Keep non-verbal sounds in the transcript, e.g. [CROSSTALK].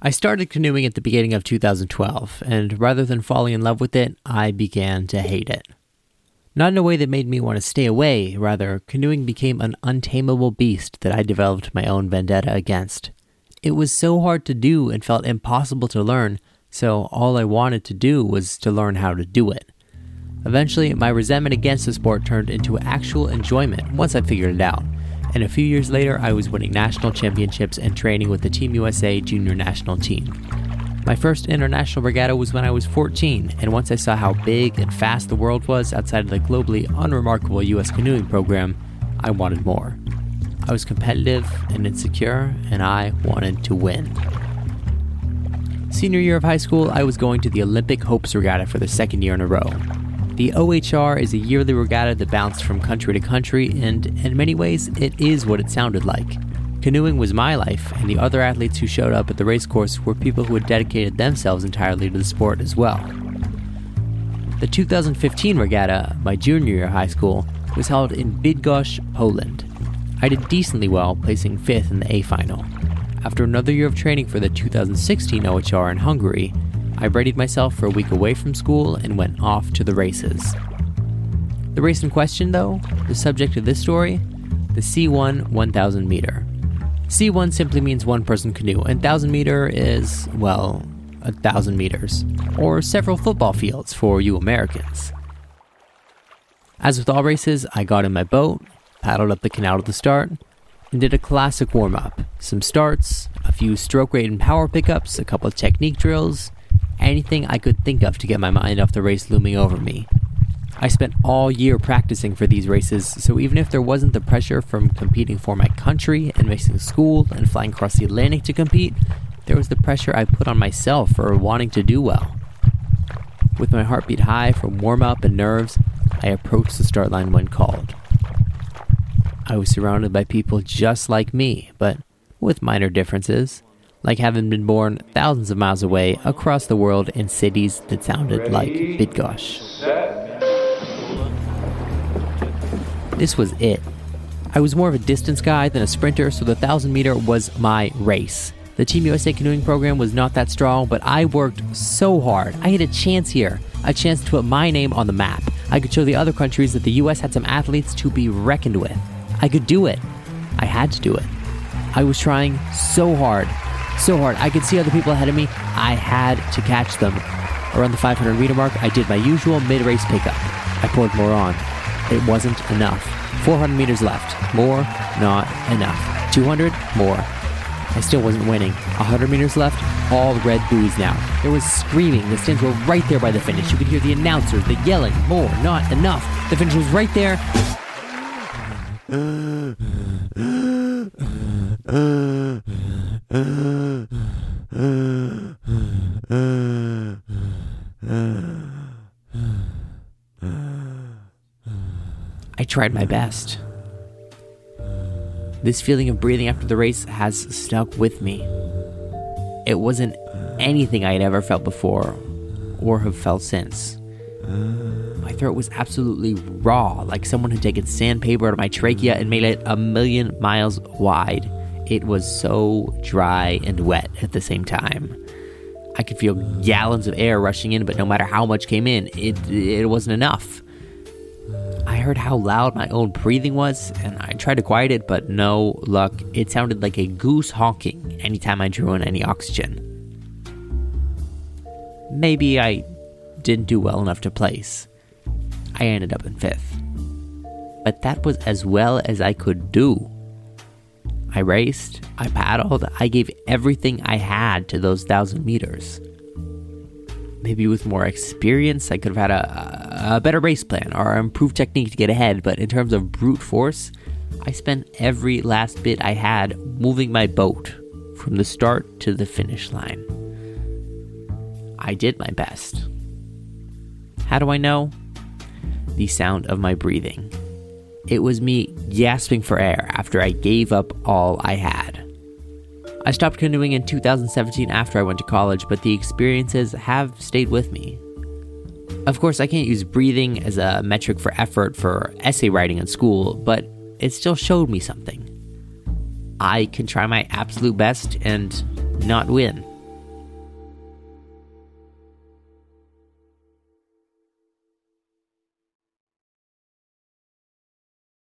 I started canoeing at the beginning of 2012, and rather than falling in love with it, I began to hate it. Not in a way that made me want to stay away, rather, canoeing became an untamable beast that I developed my own vendetta against. It was so hard to do and felt impossible to learn, so all I wanted to do was to learn how to do it. Eventually, my resentment against the sport turned into actual enjoyment once I figured it out. And a few years later, I was winning national championships and training with the Team USA junior national team. My first international regatta was when I was 14, and once I saw how big and fast the world was outside of the globally unremarkable US canoeing program, I wanted more. I was competitive and insecure, and I wanted to win. Senior year of high school, I was going to the Olympic Hopes Regatta for the second year in a row. The OHR is a yearly regatta that bounced from country to country, and in many ways, it is what it sounded like. Canoeing was my life, and the other athletes who showed up at the racecourse were people who had dedicated themselves entirely to the sport as well. The 2015 regatta, my junior year of high school, was held in Bydgoszcz, Poland. I did decently well, placing fifth in the A final. After another year of training for the 2016 OHR in Hungary, I readied myself for a week away from school and went off to the races. The race in question, though, the subject of this story, the C1 1000 meter. C1 simply means one person canoe, and 1000 meter is, well, a thousand meters, or several football fields for you Americans. As with all races, I got in my boat, paddled up the canal to the start, and did a classic warm up some starts, a few stroke rate and power pickups, a couple of technique drills, anything I could think of to get my mind off the race looming over me. I spent all year practicing for these races, so even if there wasn't the pressure from competing for my country and missing school and flying across the Atlantic to compete, there was the pressure I put on myself for wanting to do well. With my heartbeat high from warm up and nerves, I approached the start line when called. I was surrounded by people just like me, but with minor differences like having been born thousands of miles away across the world in cities that sounded like Bydgoszcz. This was it. I was more of a distance guy than a sprinter, so the 1000 meter was my race. The Team USA canoeing program was not that strong, but I worked so hard. I had a chance here, a chance to put my name on the map. I could show the other countries that the US had some athletes to be reckoned with. I could do it. I had to do it. I was trying so hard so hard. I could see other people ahead of me. I had to catch them. Around the 500 meter mark, I did my usual mid race pickup. I poured more on. It wasn't enough. 400 meters left. More, not enough. 200, more. I still wasn't winning. 100 meters left, all red buoys now. There was screaming. The stands were right there by the finish. You could hear the announcers, the yelling, more, not enough. The finish was right there. [LAUGHS] I tried my best. This feeling of breathing after the race has stuck with me. It wasn't anything I had ever felt before or have felt since. My throat was absolutely raw, like someone had taken sandpaper out of my trachea and made it a million miles wide. It was so dry and wet at the same time. I could feel gallons of air rushing in, but no matter how much came in, it, it wasn't enough. I heard how loud my own breathing was, and I tried to quiet it, but no luck. It sounded like a goose honking anytime I drew in any oxygen. Maybe I didn't do well enough to place. I ended up in fifth. But that was as well as I could do. I raced, I paddled, I gave everything I had to those thousand meters. Maybe with more experience, I could have had a, a better race plan or improved technique to get ahead, but in terms of brute force, I spent every last bit I had moving my boat from the start to the finish line. I did my best. How do I know? The sound of my breathing. It was me gasping for air after I gave up all I had. I stopped canoeing in 2017 after I went to college, but the experiences have stayed with me. Of course, I can't use breathing as a metric for effort for essay writing in school, but it still showed me something. I can try my absolute best and not win.